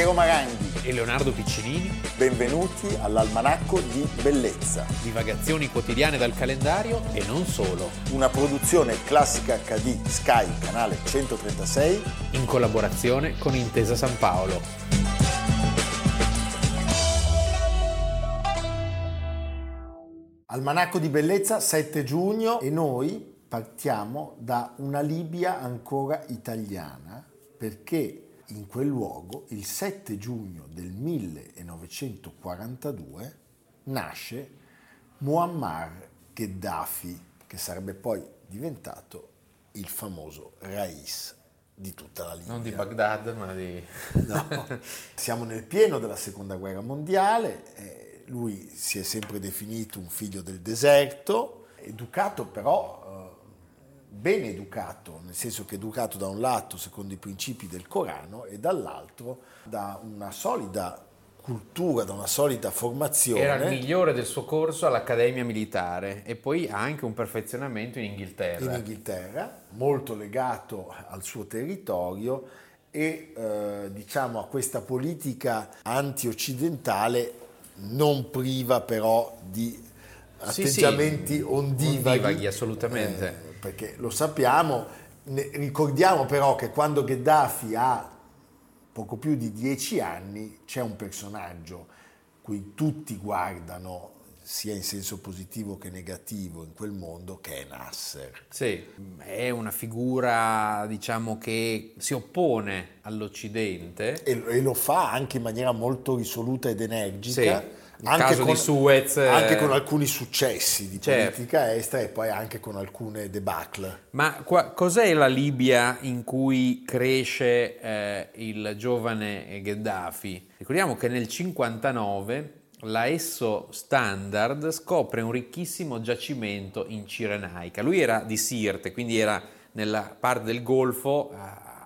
Piero Maranghi e Leonardo Piccinini. Benvenuti all'Almanacco di Bellezza. Divagazioni quotidiane dal calendario e non solo. Una produzione classica HD Sky, canale 136. In collaborazione con Intesa San Paolo. Almanacco di Bellezza 7 giugno e noi partiamo da una Libia ancora italiana perché in quel luogo, il 7 giugno del 1942, nasce Muammar Gheddafi, che sarebbe poi diventato il famoso Rais di tutta la Libia. Non di Baghdad, ma di... no, siamo nel pieno della seconda guerra mondiale, eh, lui si è sempre definito un figlio del deserto, educato però ben educato, nel senso che educato da un lato secondo i principi del Corano e dall'altro da una solida cultura, da una solida formazione. Era il migliore del suo corso all'Accademia Militare e poi ha anche un perfezionamento in Inghilterra. In Inghilterra, molto legato al suo territorio e eh, diciamo a questa politica anti-occidentale non priva però di atteggiamenti sì, sì, ondivaghi. ondivaghi assolutamente. Eh, perché lo sappiamo, ricordiamo però che quando Gheddafi ha poco più di dieci anni c'è un personaggio cui tutti guardano sia in senso positivo che negativo in quel mondo che è Nasser. Sì, è una figura diciamo che si oppone all'Occidente e, lo fa anche in maniera molto risoluta ed energica. Sì anche caso con, di Suez. Anche con alcuni successi di certo. politica estera e poi anche con alcune debacle. Ma qua, cos'è la Libia in cui cresce eh, il giovane Gheddafi? Ricordiamo che nel 59 la Esso Standard scopre un ricchissimo giacimento in Cirenaica. Lui era di Sirte, quindi era nella parte del Golfo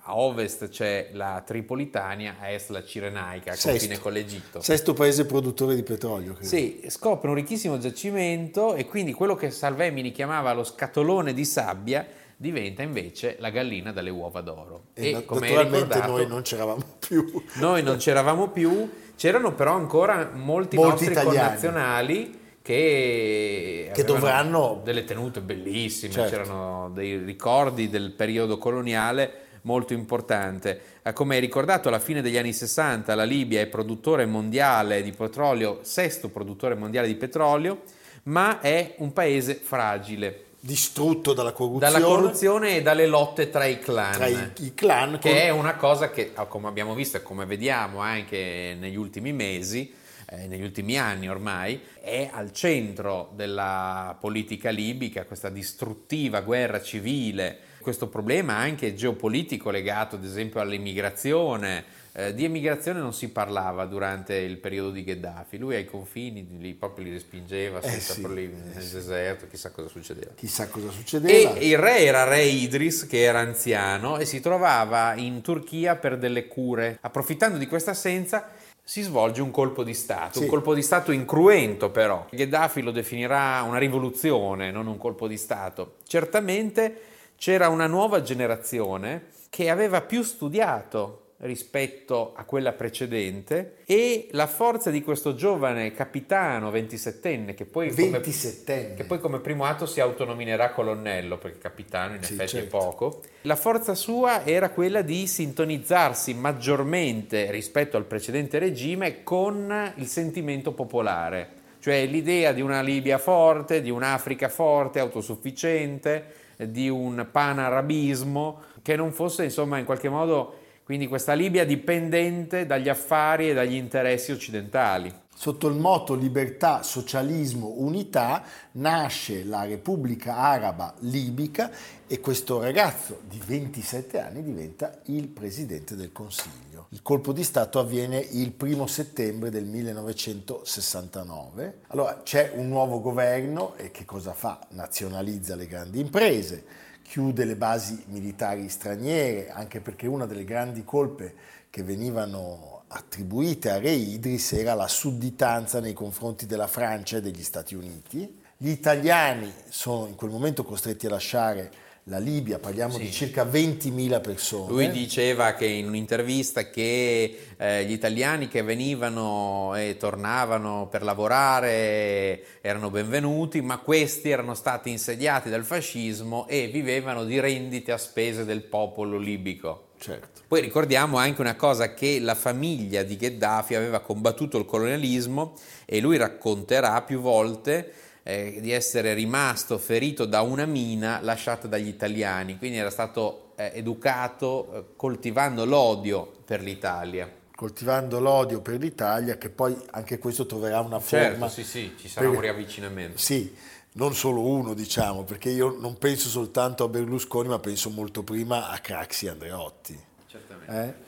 a ovest c'è la Tripolitania, a est la Cirenaica, a confine con l'Egitto. Sesto paese produttore di petrolio. Credo. Sì, scopre un ricchissimo giacimento e quindi quello che Salvemini chiamava lo scatolone di sabbia diventa invece la gallina dalle uova d'oro. E, e come naturalmente noi non c'eravamo più. Noi non c'eravamo più, c'erano però ancora molti, molti nostri italiani. connazionali che, che dovranno delle tenute bellissime, certo. c'erano dei ricordi del periodo coloniale molto importante. Eh, come hai ricordato, alla fine degli anni 60 la Libia è produttore mondiale di petrolio, sesto produttore mondiale di petrolio, ma è un paese fragile. Distrutto dalla corruzione. Dalla corruzione e dalle lotte tra i clan. Tra i, i clan. Che con... è una cosa che, ah, come abbiamo visto e come vediamo anche negli ultimi mesi, eh, negli ultimi anni ormai, è al centro della politica libica, questa distruttiva guerra civile questo problema anche geopolitico legato ad esempio all'immigrazione. Eh, di emigrazione non si parlava durante il periodo di Gheddafi, lui ai confini lì proprio li respingeva eh senza sì, problemi eh nel sì. deserto, chissà cosa succedeva. Chissà cosa succedeva. E il re era re Idris, che era anziano e si trovava in Turchia per delle cure. Approfittando di questa assenza, si svolge un colpo di Stato, sì. un colpo di Stato incruento però. Gheddafi lo definirà una rivoluzione, non un colpo di Stato. Certamente c'era una nuova generazione che aveva più studiato rispetto a quella precedente e la forza di questo giovane capitano 27enne che poi, 27enne. Come, che poi come primo atto si autonominerà colonnello perché capitano in sì, effetti certo. è poco la forza sua era quella di sintonizzarsi maggiormente rispetto al precedente regime con il sentimento popolare cioè l'idea di una Libia forte di un'Africa forte autosufficiente di un panarabismo che non fosse insomma in qualche modo quindi questa Libia dipendente dagli affari e dagli interessi occidentali. Sotto il motto libertà, socialismo, unità nasce la Repubblica Araba Libica e questo ragazzo di 27 anni diventa il presidente del Consiglio. Il colpo di Stato avviene il primo settembre del 1969. Allora c'è un nuovo governo e che cosa fa? Nazionalizza le grandi imprese, chiude le basi militari straniere, anche perché una delle grandi colpe che venivano attribuite a Re Idris era la sudditanza nei confronti della Francia e degli Stati Uniti. Gli italiani sono in quel momento costretti a lasciare la Libia, parliamo sì. di circa 20.000 persone. Lui diceva che in un'intervista che eh, gli italiani che venivano e tornavano per lavorare erano benvenuti, ma questi erano stati insediati dal fascismo e vivevano di rendite a spese del popolo libico. Certo. Poi ricordiamo anche una cosa che la famiglia di Gheddafi aveva combattuto il colonialismo e lui racconterà più volte eh, di essere rimasto ferito da una mina lasciata dagli italiani, quindi era stato eh, educato eh, coltivando l'odio per l'Italia. Coltivando l'odio per l'Italia, che poi anche questo troverà una forma. Certo, sì, sì, ci sarà per... un riavvicinamento. Sì, non solo uno, diciamo, perché io non penso soltanto a Berlusconi, ma penso molto prima a Craxi Andreotti. Certamente. Eh?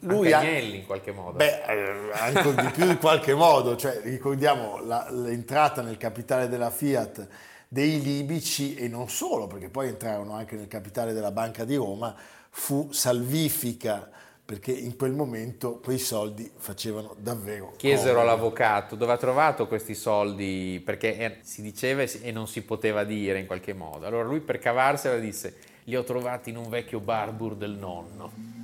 lui anche Agnelli in qualche modo. Beh, eh, anche di più in qualche modo, cioè, ricordiamo la, l'entrata nel capitale della Fiat dei libici e non solo, perché poi entrarono anche nel capitale della Banca di Roma, fu salvifica perché in quel momento quei soldi facevano davvero chiesero comodo. all'avvocato dove ha trovato questi soldi perché si diceva e non si poteva dire in qualche modo allora lui per cavarsela disse li ho trovati in un vecchio barbur del nonno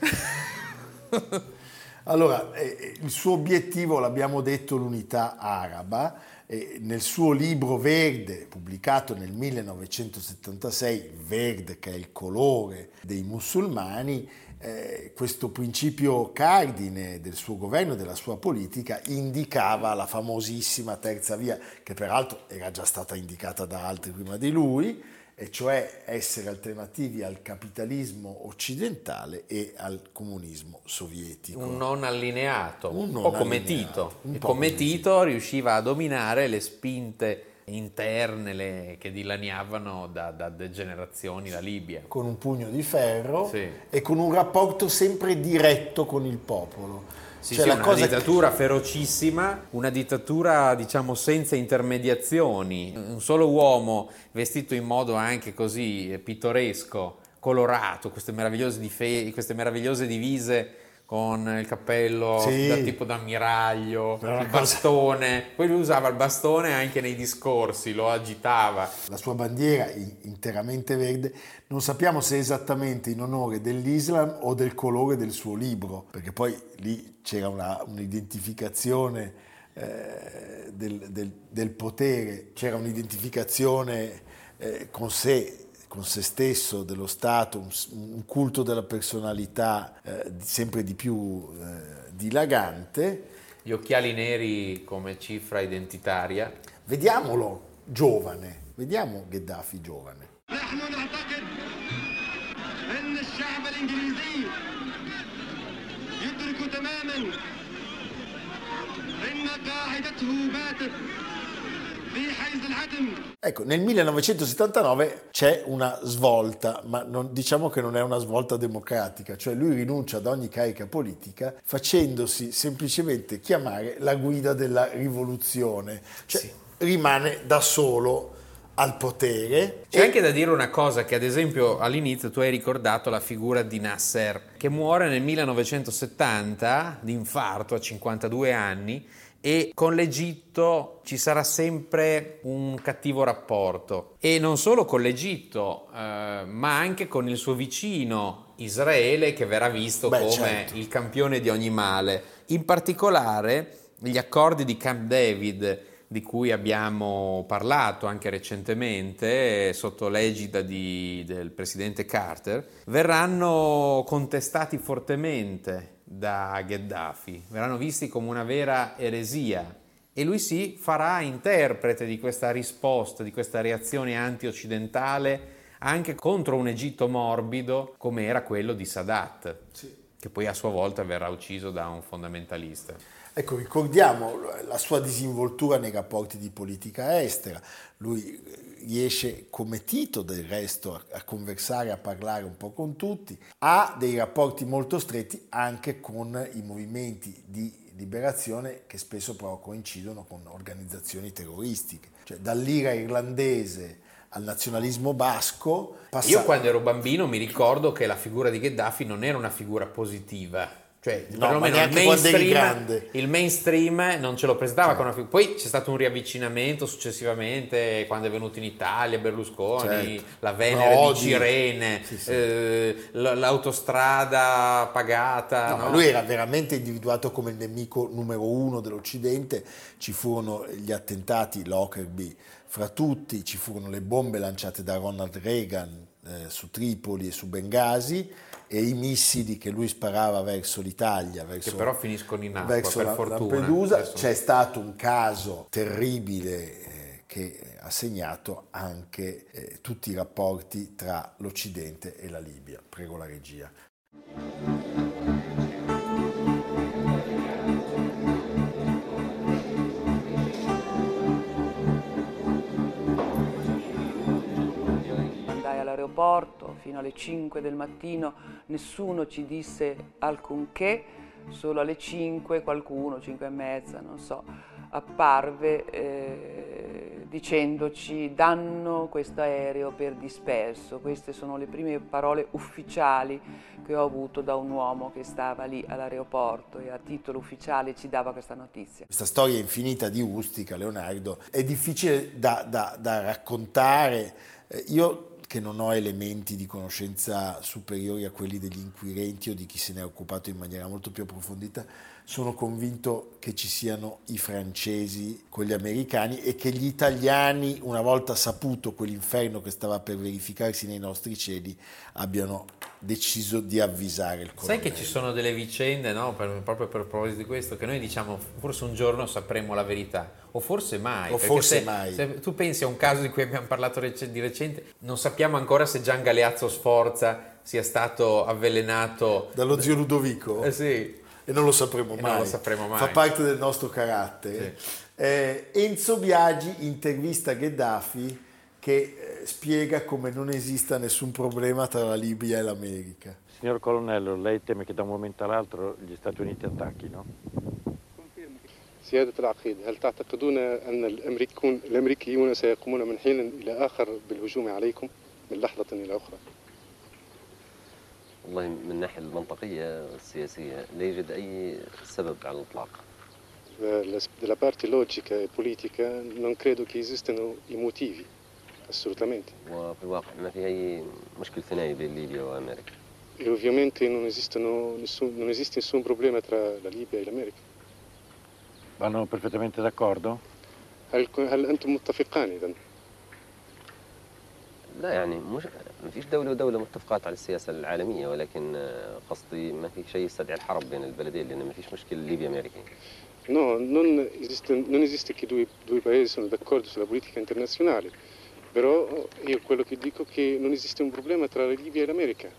allora, eh, eh, il suo obiettivo, l'abbiamo detto, l'unità araba. Eh, nel suo libro Verde, pubblicato nel 1976, Verde che è il colore dei musulmani, eh, questo principio cardine del suo governo e della sua politica indicava la famosissima terza via, che peraltro era già stata indicata da altri prima di lui, e cioè essere alternativi al capitalismo occidentale e al comunismo sovietico. Un non allineato, un, un po' come Tito. Un po come Tito riusciva a dominare le spinte interne le, che dilaniavano da, da, generazioni la Libia. Con un pugno di ferro sì. e con un rapporto sempre diretto con il popolo. Sì, cioè, sì, una dittatura che... ferocissima, una dittatura diciamo senza intermediazioni, un solo uomo vestito in modo anche così pittoresco, colorato, queste meravigliose, dife- queste meravigliose divise con il cappello sì. da tipo d'ammiraglio, il bastone. Poi lui usava il bastone anche nei discorsi, lo agitava. La sua bandiera interamente verde, non sappiamo se è esattamente in onore dell'Islam o del colore del suo libro, perché poi lì c'era una, un'identificazione eh, del, del, del, potere, c'era un'identificazione eh, con sé con se stesso, dello Stato, un, un culto della personalità eh, sempre di più eh, dilagante. Gli occhiali neri come cifra identitaria. Vediamolo giovane, vediamo Gheddafi giovane. Ecco, nel 1979 c'è una svolta, ma non, diciamo che non è una svolta democratica, cioè lui rinuncia ad ogni carica politica facendosi semplicemente chiamare la guida della rivoluzione, cioè sì. rimane da solo al potere. C'è e... anche da dire una cosa che ad esempio all'inizio tu hai ricordato la figura di Nasser che muore nel 1970 di infarto a 52 anni e con l'Egitto ci sarà sempre un cattivo rapporto. E non solo con l'Egitto eh, ma anche con il suo vicino Israele che verrà visto Beh, come certo. il campione di ogni male. In particolare gli accordi di Camp David di cui abbiamo parlato anche recentemente sotto l'egida di, del presidente Carter, verranno contestati fortemente da Gheddafi, verranno visti come una vera eresia e lui si farà interprete di questa risposta, di questa reazione anti-occidentale anche contro un Egitto morbido come era quello di Sadat, sì. che poi a sua volta verrà ucciso da un fondamentalista. Ecco, ricordiamo la sua disinvoltura nei rapporti di politica estera. Lui riesce come Tito del resto a, conversare, a parlare un po' con tutti, ha dei rapporti molto stretti anche con i movimenti di liberazione che spesso però coincidono con organizzazioni terroristiche, cioè dall'ira irlandese al nazionalismo basco. Passa... Io quando ero bambino mi ricordo che la figura di Gheddafi non era una figura positiva Cioè, no, perlomeno il mainstream, il mainstream, non ce lo presentava certo. una. Poi c'è stato un riavvicinamento successivamente quando è venuto in Italia Berlusconi, certo. la Venere Rodi. di Cirene, sì, sì. Eh, l'autostrada pagata. No, no? Lui era veramente individuato come il nemico numero uno dell'Occidente. Ci furono gli attentati Lockerbie, fra tutti ci furono le bombe lanciate da Ronald Reagan eh, su Tripoli e su Bengasi e i missili che lui sparava verso l'Italia, verso, che però finiscono in acqua, verso la, Lampedusa. Adesso... C'è stato un caso terribile eh, che ha segnato anche eh, tutti i rapporti tra l'Occidente e la Libia. Prego la regia. all'aeroporto fino alle 5 del mattino, nessuno ci disse alcunché, solo alle 5 qualcuno, 5 e mezza, non so, apparve eh, dicendoci danno questo aereo per disperso. Queste sono le prime parole ufficiali che ho avuto da un uomo che stava lì all'aeroporto e a titolo ufficiale ci dava questa notizia. Questa storia infinita di Ustica, Leonardo, è difficile da, da, da raccontare. Eh, io che non ho elementi di conoscenza superiori a quelli degli inquirenti o di chi se ne è occupato in maniera molto più approfondita, sono convinto che ci siano i francesi con gli americani e che gli italiani, una volta saputo quell'inferno che stava per verificarsi nei nostri cieli, abbiano deciso di avvisare il colonnello. Sai che ci sono delle vicende, no? per, proprio per proposito di questo, che noi diciamo forse un giorno sapremo la verità, o forse mai. O forse se, mai. Se tu pensi a un caso di cui abbiamo parlato di recente, non sappiamo ancora se Gian Galeazzo Sforza sia stato avvelenato dallo zio Ludovico. Eh sì e non lo sapremo, mai. Non lo sapremo mai. Fa parte del nostro carattere. Sì. Eh, Enzo Biagi intervista Gheddafi che eh, spiega come non esista nessun problema tra la Libia e l'America. Signor Colonnello, lei teme che da un momento all'altro gli Stati Uniti attacchino? سيادة العقيد هل تعتقدون أن الأمريكون الأمريكيون سيقومون من حين إلى آخر بالهجوم عليكم من لحظة إلى أخرى؟ والله من الناحية المنطقية السياسية لا يوجد أي سبب على الإطلاق. Della parte logica e politica non credo che esistano i motivi assolutamente. وفي الواقع ما في أي مشكل ثنائي بين ليبيا وأمريكا. E ovviamente non, esistono nessun, non esiste nessun problema tra la Libia e l'America. Vanno perfettamente d'accordo? هل هل أنتم متفقان إذا؟ لا يعني مش ما فيش دولة ودولة متفقات على السياسة العالمية ولكن قصدي ما في شيء يستدعي الحرب بين البلدين لأن ما فيش مشكلة ليبيا أمريكا No, non esiste, non esiste che due, due paesi sono d'accordo sulla politica internazionale, però io quello che dico è che non esiste un problema tra la Libia e l'America.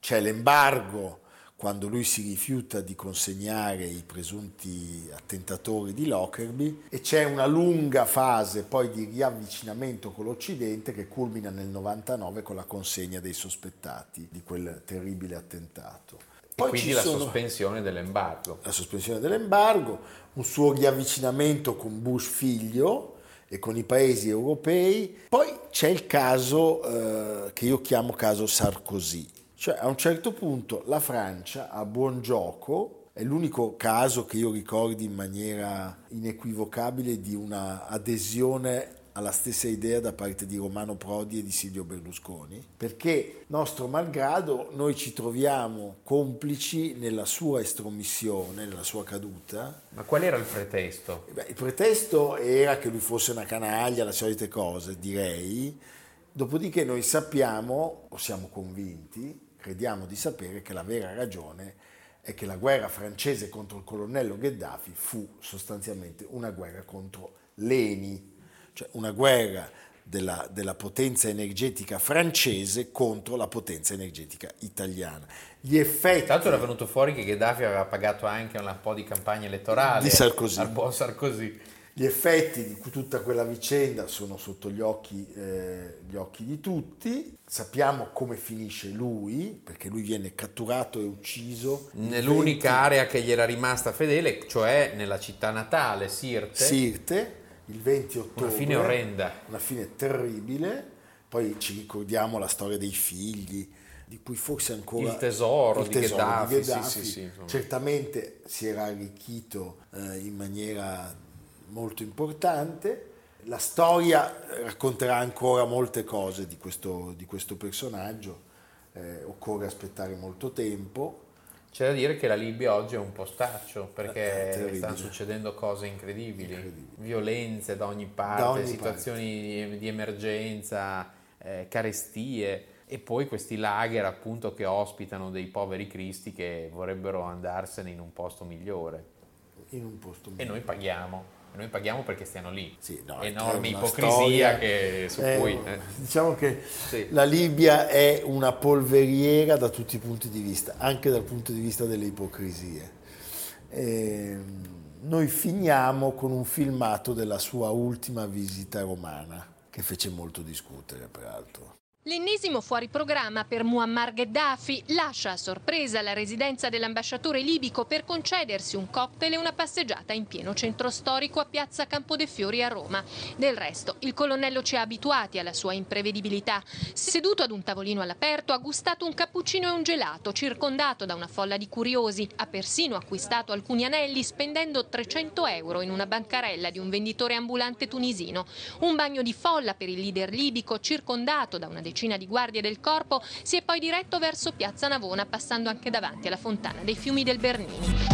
C'è l'embargo quando lui si rifiuta di consegnare i presunti attentatori di Lockerbie e c'è una lunga fase poi di riavvicinamento con l'Occidente che culmina nel 99 con la consegna dei sospettati di quel terribile attentato. Poi e quindi la sospensione dell'embargo. La sospensione dell'embargo, un suo riavvicinamento con Bush figlio e con i paesi europei. Poi c'è il caso eh, che io chiamo caso Sarkozy cioè a un certo punto la Francia a buon gioco, è l'unico caso che io ricordi in maniera inequivocabile di una adesione alla stessa idea da parte di Romano Prodi e di Silvio Berlusconi, perché nostro malgrado noi ci troviamo complici nella sua estromissione, nella sua caduta. Ma qual era il pretesto? Beh, il pretesto era che lui fosse una canaglia, le solite cose, direi. Dopodiché noi sappiamo, o siamo convinti, crediamo di sapere che la vera ragione è che la guerra francese contro il colonnello Gheddafi fu sostanzialmente una guerra contro l'ENI, cioè una guerra della, della, potenza energetica francese contro la potenza energetica italiana. Gli effetti... Tra l'altro era venuto fuori che Gheddafi aveva pagato anche un po' di campagna elettorale di Sarkozy. al buon Sarkozy. Gli effetti di tutta quella vicenda sono sotto gli occhi, eh, gli occhi, di tutti. Sappiamo come finisce lui, perché lui viene catturato e ucciso. Nell'unica 20... area che gli era rimasta fedele, cioè nella città natale, Sirte. Sirte, il 20 ottobre. Una fine orrenda. Una fine terribile. Poi ci ricordiamo la storia dei figli, di cui forse ancora... Il tesoro il di tesoro Gheddafi, di sì, Gheddafi. sì, sì, insomma. Certamente si era arricchito eh, in maniera molto importante. La storia racconterà ancora molte cose di questo, di questo personaggio, eh, occorre aspettare molto tempo. C'è da dire che la Libia oggi è un postaccio perché terribile. stanno succedendo cose incredibili, Incredibili. violenze da ogni parte, Da ogni situazioni di, di emergenza, eh, carestie e poi questi lager appunto che ospitano dei poveri cristi che vorrebbero andarsene in un posto migliore in un posto e noi paghiamo. E noi paghiamo perché stiano lì. Sì, no, Enorme ipocrisia che, su Eh, cui... eh. Diciamo che Sì. la Libia è una polveriera da tutti i punti di vista, anche dal punto di vista delle ipocrisie. Ehm, noi finiamo con un filmato della sua ultima visita romana, che fece molto discutere peraltro. L'ennesimo fuori programma per Muammar Gheddafi lascia a sorpresa la residenza dell'ambasciatore libico per concedersi un cocktail e una passeggiata in pieno centro storico a Piazza Campo dei Fiori a Roma. Del resto, il colonnello ci ha abituati alla sua imprevedibilità. Seduto ad un tavolino all'aperto, ha gustato un cappuccino e un gelato, circondato da una folla di curiosi. Ha persino acquistato alcuni anelli spendendo 300 euro in una bancarella di un venditore ambulante tunisino. Un bagno di folla per il leader libico, circondato da una decina di guardie del corpo, si è poi diretto verso Piazza Navona, passando anche davanti alla fontana dei fiumi del Bernini.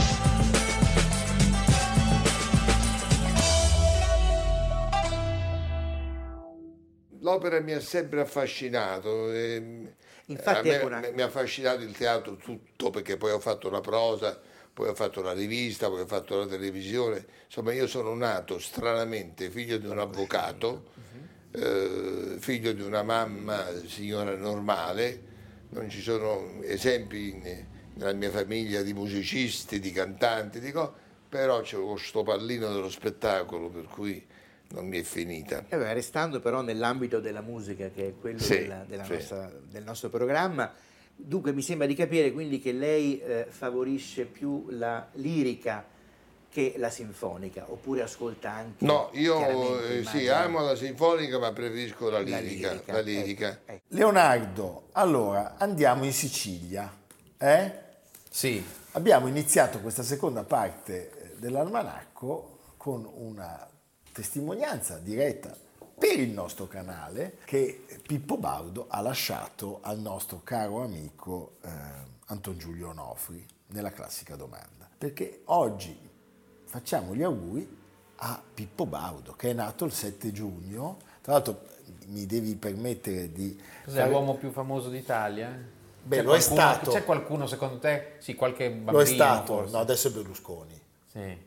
L'opera mi ha sempre affascinato. ehm, Infatti, a me- una- mi ha affascinato il teatro tutto perché poi ho fatto la prosa, poi ho fatto la rivista, poi ho fatto la televisione. Insomma, io sono nato stranamente figlio di un avvocato, eh, figlio di una mamma signora normale. Non ci sono esempi in- nella mia famiglia di musicisti, di cantanti, di co- però c'è questo pallino dello spettacolo per cui non mi è finita. Eh beh, restando però nell'ambito della musica, che è quello Sì, della- della sì. nostra- del nostro programma, dunque mi sembra di capire quindi che lei eh, favorisce più la lirica che la sinfonica, oppure ascolta anche... No, io eh, sì, amo la sinfonica, ma preferisco la la lirica. La lirica. ecco, ecco. Leonardo, allora andiamo in Sicilia. eh? Sì, Abbiamo iniziato questa seconda parte eh, dell'almanacco con una testimonianza diretta per il nostro canale che Pippo Baudo ha lasciato al nostro caro amico eh, Anton Giulio Onofri nella classica domanda. Perché oggi facciamo gli auguri a Pippo Baudo che è nato il 7 giugno. Tra l'altro mi devi permettere di... cos'è fare- l'uomo più famoso d'Italia? Beh, C'è lo è qualcuno- stato. C'è qualcuno secondo te? Sì, qualche bambino Lo è stato, forse. no, adesso è Berlusconi. Sì.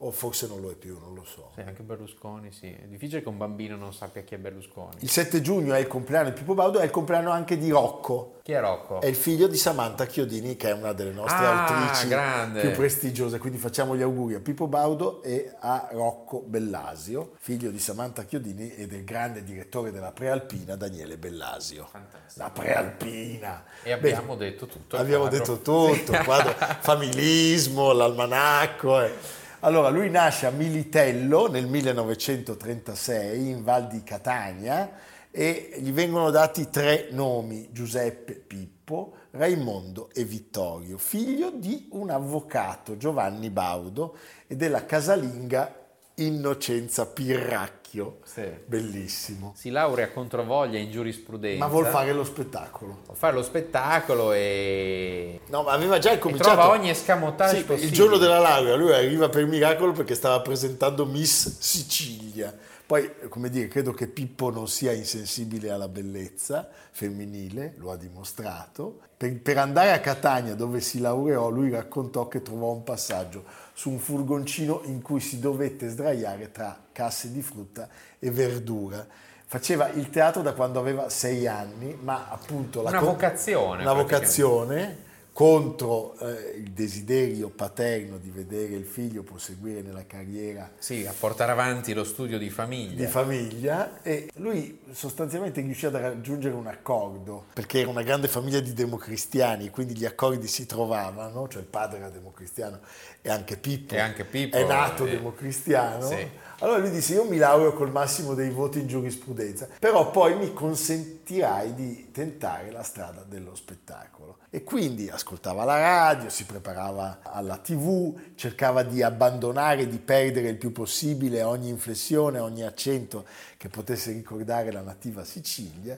O forse non lo è più, non lo so. Sì, anche Berlusconi, sì. È difficile che un bambino non sappia chi è Berlusconi. Il 7 giugno è il compleanno di Pippo Baudo, è il compleanno anche di Rocco. Chi è Rocco? È il figlio di Samantha Chiodini, che è una delle nostre Ah, autrici grande. più prestigiose. Quindi facciamo gli auguri a Pippo Baudo e a Rocco Bellasio, figlio di Samantha Chiodini e del grande direttore della Prealpina, Daniele Bellasio. Fantastico. La Prealpina. E abbiamo detto tutto Abbiamo quadro. detto tutto, il quadro, familismo, l'almanacco. eh. Allora, lui nasce a Militello nel 1936 in Val di Catania e gli vengono dati tre nomi, Giuseppe Pippo, Raimondo e Vittorio, figlio di un avvocato, Giovanni Baudo, e della casalinga Innocenza Pirracchio. Sì. Bellissimo. Si laurea controvoglia in giurisprudenza. Ma vuol fare lo spettacolo. Vuol fare lo spettacolo e... No, ma aveva già e incominciato. trova ogni escamotage Sì, possibile. il giorno della laurea lui arriva per miracolo perché stava presentando Miss Sicilia. Poi, come dire, credo che Pippo non sia insensibile alla bellezza femminile, lo ha dimostrato. Per, per andare a Catania, dove si laureò, lui raccontò che trovò un passaggio su un furgoncino in cui si dovette sdraiare tra casse di frutta e verdura. Faceva il teatro da quando aveva sei anni, ma appunto la Una con- vocazione, Una vocazione contro eh, il desiderio paterno di vedere il figlio proseguire nella carriera Sì, a portare avanti lo studio di famiglia. di famiglia e lui sostanzialmente riuscì a raggiungere un accordo perché era una grande famiglia di democristiani quindi gli accordi si trovavano cioè il padre era democristiano e anche Pippo, E anche Pippo, è nato eh, democristiano sì. Allora lui disse io mi laureo col massimo dei voti in giurisprudenza, però poi mi consentirai di tentare la strada dello spettacolo. E quindi ascoltava la radio, si preparava alla tv, cercava di abbandonare, di perdere il più possibile ogni inflessione, ogni accento che potesse ricordare la nativa Sicilia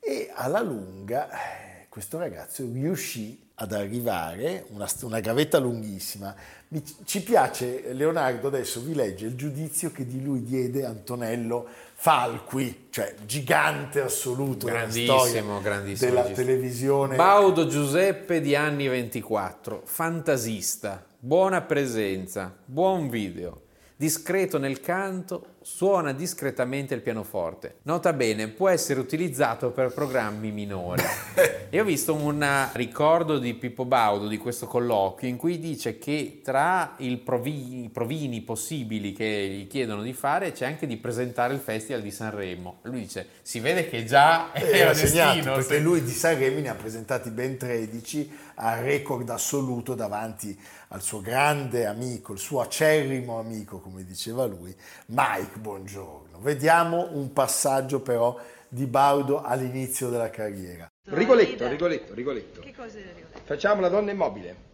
e alla lunga eh, questo ragazzo riuscì ad arrivare, una, una gavetta lunghissima. Mi, ci piace, Leonardo adesso vi legge il giudizio che di lui diede Antonello Falqui, cioè gigante assoluto grandissimo, grandissimo della regista. televisione. Baudo Giuseppe di anni 24, fantasista, buona presenza, buon video, discreto nel canto, suona discretamente il pianoforte. Nota bene, può essere utilizzato per programmi minori. e ho visto un ricordo di Pippo Baudo di questo colloquio in cui dice che tra provi, i provini possibili che gli chiedono di fare c'è anche di presentare il Festival di Sanremo. Lui dice, si vede che già era segnato, destino. perché sì. lui di Sanremo ne ha presentati ben 13 a record assoluto davanti al suo grande amico, il suo acerrimo amico, come diceva lui, Mike Buongiorno. Vediamo un passaggio però di Baudo all'inizio della carriera. Rigoletto, Rigoletto, Rigoletto. Che cosa è Rigoletto? Facciamo la donna immobile.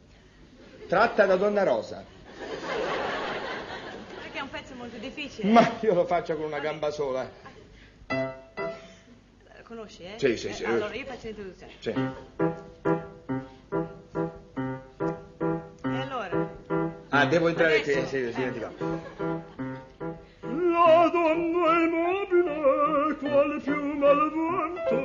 Tratta da donna rosa. Perché è un pezzo molto difficile. Ma io lo faccio con una gamba sola. Conosci, eh? Sì, sì, Eh, sì. Allora, io faccio l'introduzione. Sì. Ah, devo entrare che sì, sì, dimenticato. La donna immobile, quale fiume al vento,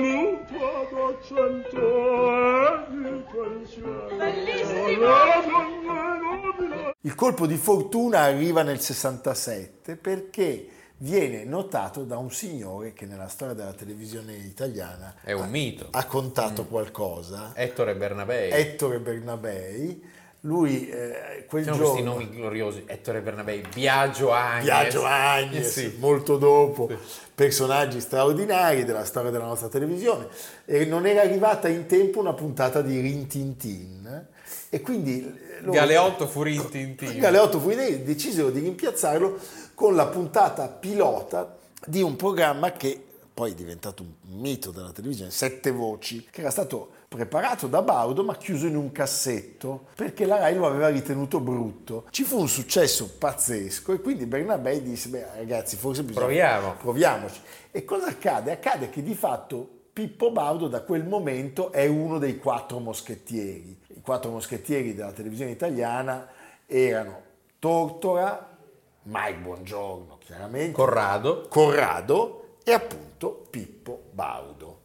mutua d'accento e di pensiero. Bellissimo! La donna immobile. Il colpo di fortuna arriva nel 67 perché viene notato da un signore che nella storia della televisione italiana È un mito. ha contato qualcosa, Ettore Bernabei. Ettore Bernabei. Lui eh, quel Sono giorno... questi nomi gloriosi, Ettore Bernabei, Biagio Agnes. Biagio Agnes, Sì. molto dopo, personaggi straordinari della storia della nostra televisione. E non era arrivata in tempo una puntata di Rintintin e quindi... eh, loro- Galeotto fu Rintintin. Galeotto fu idea, decisero di rimpiazzarlo con la puntata pilota di un programma che poi è diventato un mito della televisione, Sette Voci, che era stato preparato da Baudo ma chiuso in un cassetto perché la Rai lo aveva ritenuto brutto. Ci fu un successo pazzesco e quindi Bernabei disse, beh ragazzi forse bisogna... Proviamo. Proviamoci. E cosa accade? Accade che di fatto Pippo Baudo da quel momento è uno dei quattro moschettieri. I quattro moschettieri della televisione italiana erano Tortora, Mike Buongiorno chiaramente, Corrado. Corrado e appunto Pippo Baudo.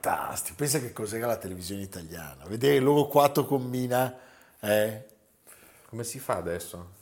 Fantastico, pensa che cos'era la televisione italiana. Vedere loro quattro con Mina, eh? Come si fa adesso?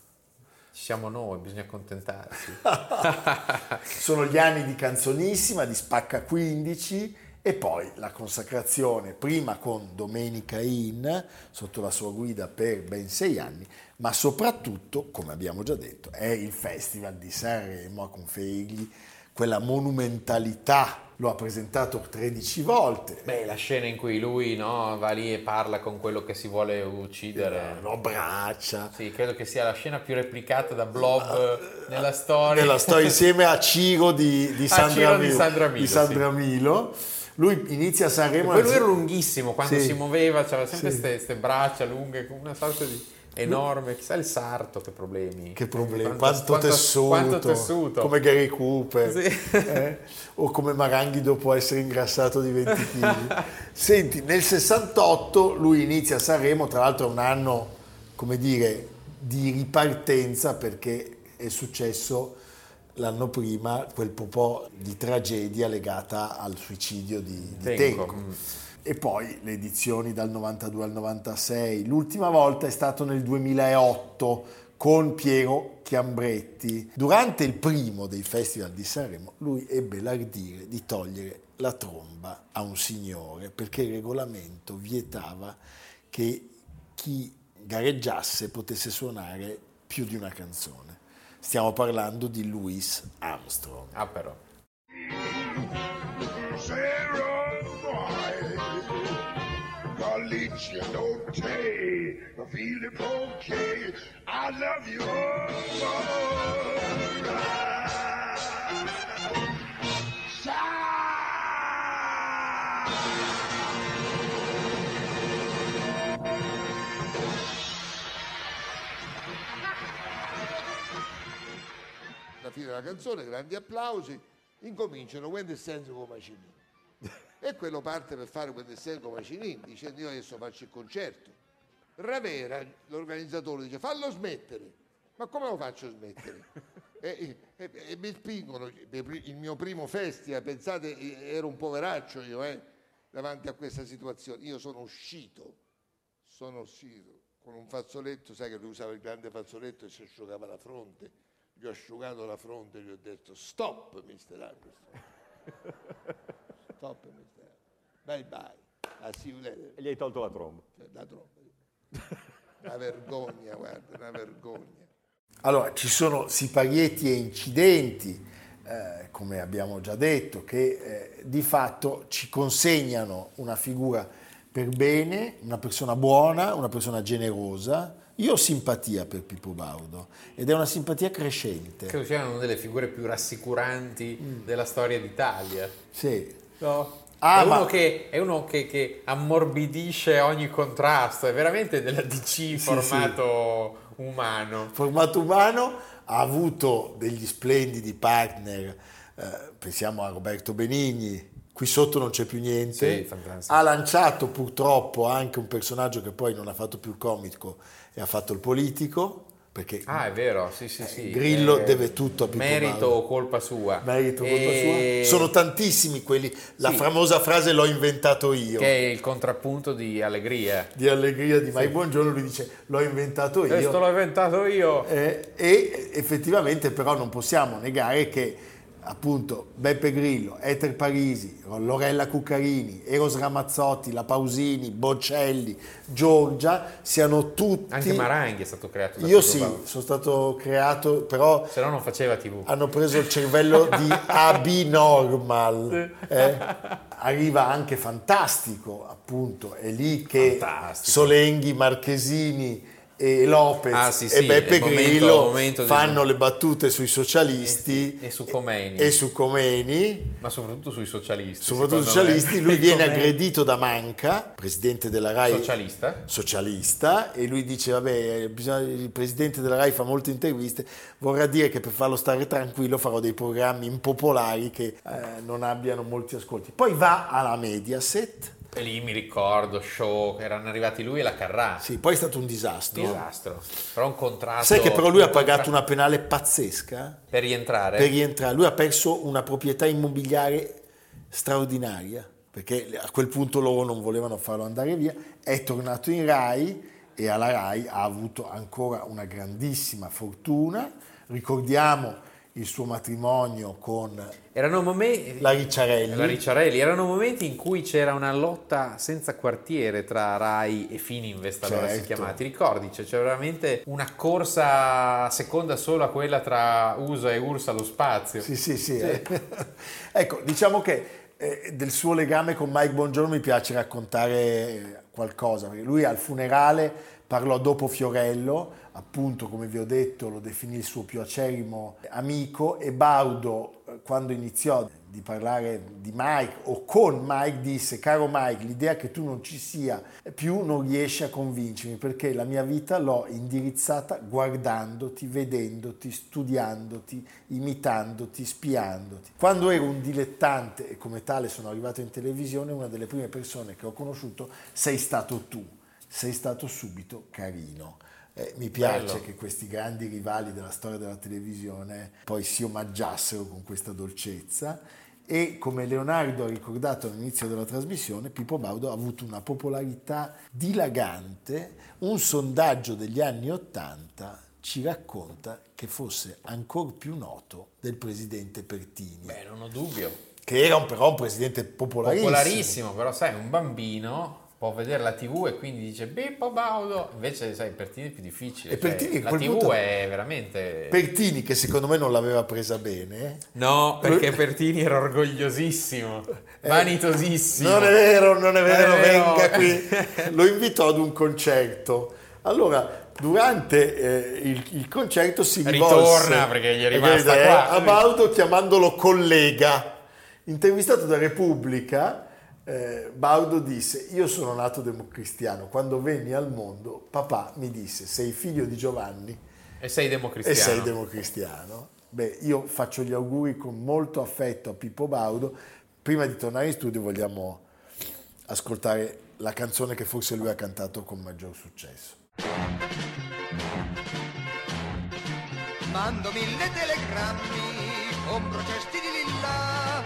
Ci siamo noi, bisogna accontentarsi. Sono gli anni di Canzonissima, di Spacca 15 e poi la consacrazione, prima con Domenica In, sotto la sua guida per ben sei anni, ma soprattutto, come abbiamo già detto, è il Festival di Sanremo a conferirgli quella monumentalità. Lo ha presentato 13 volte, Beh, la scena in cui lui no, va lì e parla con quello che si vuole uccidere. lo abbraccia. Sì, credo che sia la scena più replicata da Blob nella storia. Nella storia insieme a Ciro di, di A Sandra Ciro di Milo. Sandra Milo, di Sandra Milo. Lui inizia a E Sanremo. poi lui era lunghissimo, quando Sì. si muoveva c'aveva sempre Sì. queste braccia lunghe, una sorta di enorme, chissà il sarto che problemi. Che problemi, Quanto- quanto, tessuto, quanto tessuto. come Gary Cooper Sì. eh? o come Maranghi dopo essere ingrassato di 20 kg. Senti, nel 68 lui inizia a Sanremo, tra l'altro è un anno, come dire, di ripartenza perché è successo l'anno prima quel po' di tragedia legata al suicidio di, di Tenco. Tenco. E poi le edizioni dal 92 al 96. L'ultima volta è stato nel 2008 con Piero Chiambretti. Durante il primo dei festival di Sanremo lui ebbe l'ardire di togliere la tromba a un signore perché il regolamento vietava che chi gareggiasse potesse suonare più di una canzone. Stiamo parlando di Louis Armstrong. Ah, però. Galicia don't take, I okay. Love you. alla fine della canzone, grandi applausi, incominciano When the Sense come Macinin. E quello parte per fare the Sense come Macinin, dicendo io adesso faccio il concerto. Ravera, l'organizzatore, dice fallo smettere. Ma come lo faccio smettere? E, e- e mi spingono, il mio primo festival, pensate, ero un poveraccio io, eh, davanti a questa situazione. Io sono uscito, sono uscito con un fazzoletto, sai che lui usava il grande fazzoletto e si asciugava la fronte. Gli ho asciugato la fronte e gli ho detto stop, Mr. Armstrong. Stop, Mr. Armstrong. Bye bye. A see you later. E gli hai tolto la tromba. Cioè, La tromba. Una vergogna, guarda, una vergogna. Allora, ci sono siparietti e incidenti, eh, come abbiamo già detto, che eh, di fatto ci consegnano una figura per bene, una persona buona, una persona generosa. Io ho simpatia per Pippo Baudo ed è una simpatia crescente. Credo sia una delle figure più rassicuranti della storia d'Italia. Sì. No? Ah, è, uno ma- che, è uno che, che ammorbidisce ogni contrasto, è veramente della DC formato umano. Formato umano ha avuto degli splendidi partner, eh, pensiamo a Roberto Benigni, qui sotto non c'è più niente. Sì, ha lanciato purtroppo anche un personaggio che poi non ha fatto più il comico e ha fatto il politico, perché Ah, è vero, sì, sì, sì. Grillo Eh, deve tutto a Pippo Merito o colpa sua. Merito colpa E- sua. Sono tantissimi quelli, la Sì. famosa frase l'ho inventato io. Che è il contrappunto di Allegria. Di allegria di Mike Buongiorno, lui dice l'ho inventato io. Questo l'ho inventato io. Eh, e effettivamente però non possiamo negare che appunto Beppe Grillo, Eter Parisi, Lorella Cuccarini, Eros Ramazzotti, La Pausini, Bocelli, Giorgia siano tutti... Anche Maranghi è stato creato da Io sì, Baudo. sono stato creato, però Se no non faceva tv. hanno preso il cervello di Abinormal. eh. Arriva anche Fantastico, appunto, è lì che Fantastico. Solenghi, Marchesini e Lopez Ah, sì, e sì, Beppe è momento- Grillo momento di- fanno le battute sui socialisti E su Comeni. e su Comeni, Ma soprattutto sui socialisti. soprattutto socialisti. Lui viene Comeni. aggredito da Manca, presidente della RAI Socialista? socialista e lui dice vabbè il presidente della RAI fa molte interviste vorrà dire che per farlo stare tranquillo farò dei programmi impopolari che eh, non abbiano molti ascolti poi va alla Mediaset E lì mi ricordo, show, erano arrivati lui e la Carrà. sì, poi è stato un disastro Disastro. Però un contratto... sai che però lui ha pagato una penale pazzesca Per rientrare? per rientrare lui ha perso una proprietà immobiliare straordinaria perché a quel punto loro non volevano farlo andare via è tornato in RAI e alla RAI ha avuto ancora una grandissima fortuna ricordiamo il suo matrimonio con Erano momenti... la Ricciarelli La Ricciarelli, erano momenti in cui c'era una lotta senza quartiere tra Rai e Fininvest, allora si Certo. chiamava. Ti ricordi? Cioè, c'era veramente una corsa seconda solo a quella tra USA e URSS allo spazio. Sì, sì, sì. eh. ecco, diciamo che eh, del suo legame con Mike Bongiorno mi piace raccontare qualcosa, perché lui al funerale parlò dopo Fiorello, appunto come vi ho detto lo definì il suo più acerrimo amico e Baudo eh, quando iniziò di parlare di Mike o con Mike disse caro Mike l'idea che tu non ci sia più non riesce a convincermi perché la mia vita l'ho indirizzata guardandoti, vedendoti, studiandoti, imitandoti, spiandoti. Quando ero un dilettante e come tale sono arrivato in televisione una delle prime persone che ho conosciuto sei stato tu sei stato subito carino. Eh, mi piace Bello. che questi grandi rivali della storia della televisione poi si omaggiassero con questa dolcezza e come Leonardo ha ricordato all'inizio della trasmissione, Pippo Baudo ha avuto una popolarità dilagante, un sondaggio degli anni Ottanta ci racconta che fosse ancora più noto del presidente Pertini, Beh, non ho dubbio. che era un- però un presidente popolarissimo. Popolarissimo, però sai, un bambino può vedere la TV e quindi dice Pippo Baudo, invece sai, Pertini è più difficile. E cioè, Pertini la TV punto- è veramente... Pertini che secondo me non l'aveva presa bene. No, perché Pertini era orgogliosissimo, Eh, vanitosissimo. Non è vero, non è vero, Non è vero. venga qui. Lo invitò ad un concerto. Allora, durante eh, il, il concerto si rivolse Ritorna, perché gli è rimasta eh, qua. a Baudo chiamandolo collega. Intervistato da Repubblica, eh, Baudo disse: Io sono nato democristiano. Quando venni al mondo, papà mi disse: Sei figlio di Giovanni E sei e democristiano. sei democristiano. Beh, io faccio gli auguri con molto affetto a Pippo Baudo. Prima di tornare in studio vogliamo ascoltare la canzone che forse lui ha cantato con maggior successo. Mando mille telegrammi, compro cesti di lilla,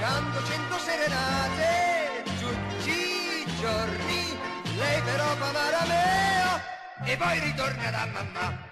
canto cento serenate, giorni, lei però fa me e poi ritorna da mamma.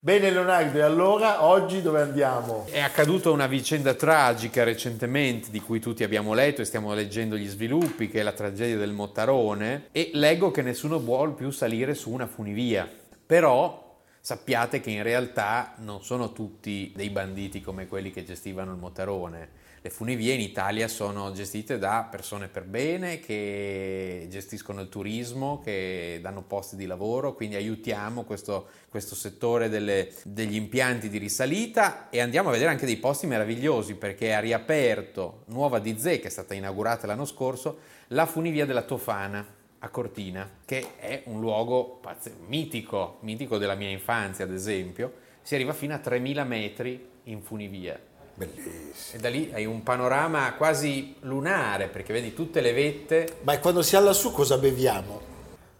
Bene Leonardo, e allora oggi dove andiamo? È accaduta una vicenda tragica recentemente di cui tutti abbiamo letto e stiamo leggendo gli sviluppi, che è la tragedia del Mottarone, e leggo che nessuno vuole più salire su una funivia. Però sappiate che in realtà non sono tutti dei banditi come quelli che gestivano il Mottarone. Le funivie in Italia sono gestite da persone per bene che gestiscono il turismo, che danno posti di lavoro, quindi aiutiamo questo, questo settore delle- degli impianti di risalita e andiamo a vedere anche dei posti meravigliosi perché ha riaperto Nuova di Zè, che è stata inaugurata l'anno scorso, la funivia della Tofana a Cortina, che è un luogo pazz- mitico, mitico della mia infanzia ad esempio, si arriva fino a 3000 metri in funivia. Bellissimo. E da lì hai un panorama quasi lunare perché vedi tutte le vette. Ma quando si è lassù cosa beviamo?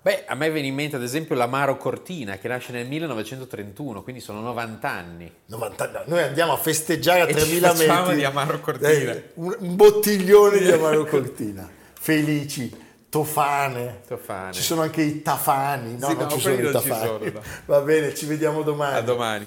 Beh, a me viene in mente ad esempio l'Amaro Cortina che nasce nel 1931, quindi sono 90 anni. 90 anni. Noi andiamo a festeggiare a E ci 3000 metri. di Amaro Cortina. Eh, un, bottiglione di Amaro Cortina. Felici, tofane. Tofane. Ci sono anche i tafani. No, Sì, non no, ci sono i non tafani. sono, no. Va bene, ci vediamo domani. A domani.